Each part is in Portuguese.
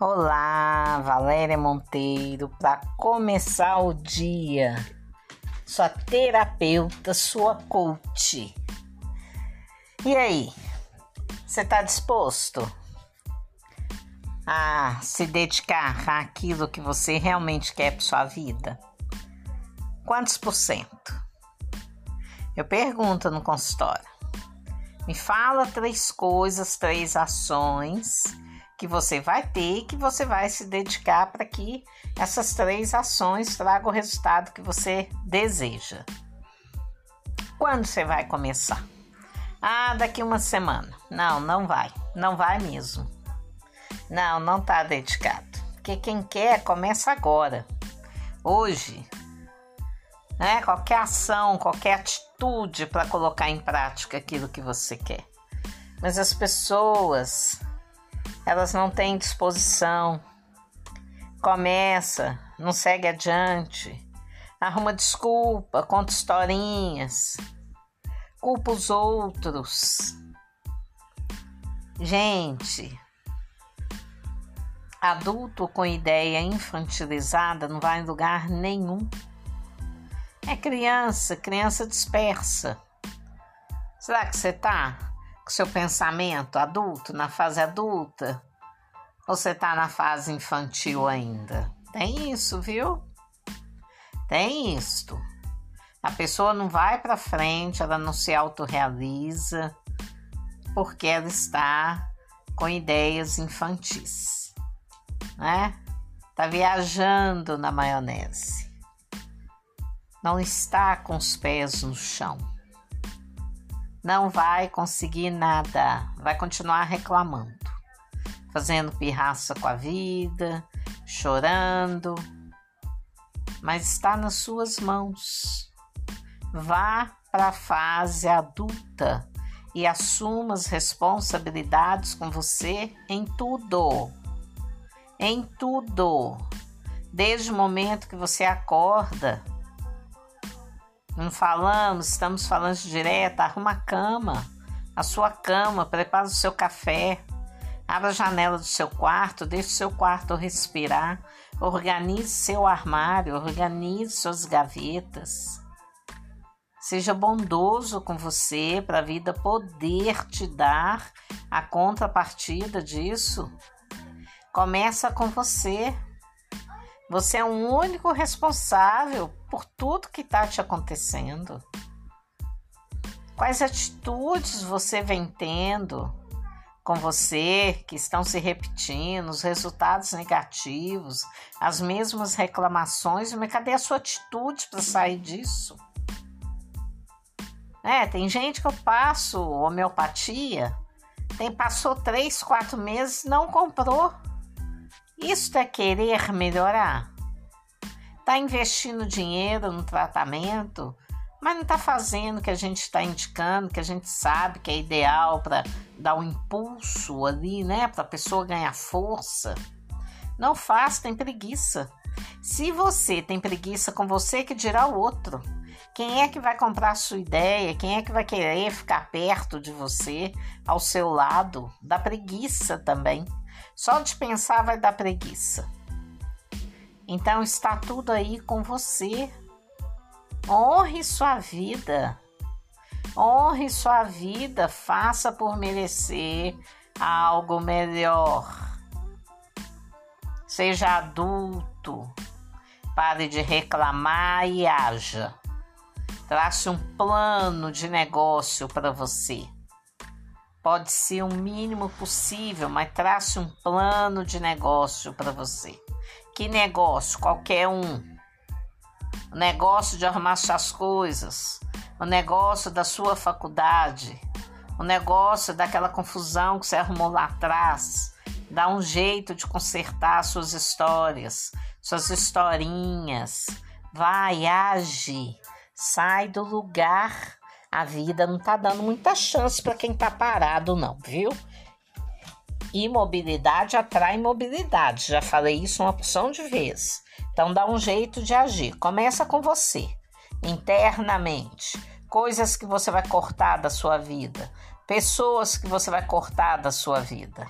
Olá, Valéria Monteiro, para começar o dia, sua terapeuta, sua coach. E aí, você está disposto a se dedicar àquilo que você realmente quer para sua vida? Quantos por cento? Eu pergunto no consultório. Me fala três coisas, três ações que você vai ter e que você vai se dedicar para que essas três ações tragam o resultado que você deseja. Quando você vai começar? Ah, daqui uma semana. Não, não vai. Não vai mesmo. Não, não está dedicado. Porque quem quer começa agora. Hoje. Né? Qualquer ação, qualquer atitude para colocar em prática aquilo que você quer. Mas as pessoas elas não têm disposição. Começa, não segue adiante, arruma desculpa, conta historinhas, culpa os outros. Gente, adulto com ideia infantilizada não vai em lugar nenhum. É criança, criança dispersa. Será que você tá? Seu pensamento adulto, na fase adulta? Ou você tá na fase infantil ainda? Tem isso, viu? Tem isto. A pessoa não vai para frente, ela não se autorrealiza porque ela está com ideias infantis, né? Tá viajando na maionese. Não está com os pés no chão não vai conseguir nada, vai continuar reclamando, fazendo pirraça com a vida, chorando, mas está nas suas mãos. Vá para a fase adulta e assuma as responsabilidades com você em tudo. Em tudo. Desde o momento que você acorda não falamos, estamos falando direto. Arruma a cama, a sua cama, prepara o seu café, abra a janela do seu quarto, deixe o seu quarto respirar, organize seu armário, organize suas gavetas. Seja bondoso com você para a vida poder te dar a contrapartida disso. Começa com você. Você é o único responsável por tudo que está te acontecendo. Quais atitudes você vem tendo com você que estão se repetindo, os resultados negativos, as mesmas reclamações, mas cadê a sua atitude para sair disso? É, tem gente que eu passo homeopatia, tem passou três, quatro meses não comprou. Isto é querer melhorar? Está investindo dinheiro no tratamento, mas não está fazendo o que a gente está indicando, que a gente sabe que é ideal para dar um impulso ali, né? Para a pessoa ganhar força. Não faz, tem preguiça. Se você tem preguiça com você, que dirá o outro. Quem é que vai comprar a sua ideia? Quem é que vai querer ficar perto de você, ao seu lado? Dá preguiça também. Só de pensar vai dar preguiça. Então está tudo aí com você. Honre sua vida. Honre sua vida, faça por merecer algo melhor. Seja adulto, pare de reclamar e haja. Trace um plano de negócio para você. Pode ser o mínimo possível, mas trace um plano de negócio para você. Que negócio? Qualquer um. O negócio de arrumar suas coisas, o negócio da sua faculdade, o negócio daquela confusão que você arrumou lá atrás. Dá um jeito de consertar suas histórias, suas historinhas. Vai, age, sai do lugar a vida não tá dando muita chance para quem tá parado, não, viu? Imobilidade atrai mobilidade. Já falei isso uma porção de vezes. Então dá um jeito de agir. Começa com você, internamente. Coisas que você vai cortar da sua vida, pessoas que você vai cortar da sua vida.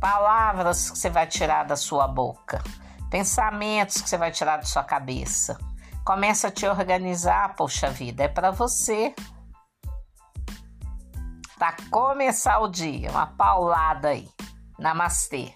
palavras que você vai tirar da sua boca, pensamentos que você vai tirar da sua cabeça. Começa a te organizar, poxa vida, é para você. Para começar o dia, uma paulada aí. Namastê.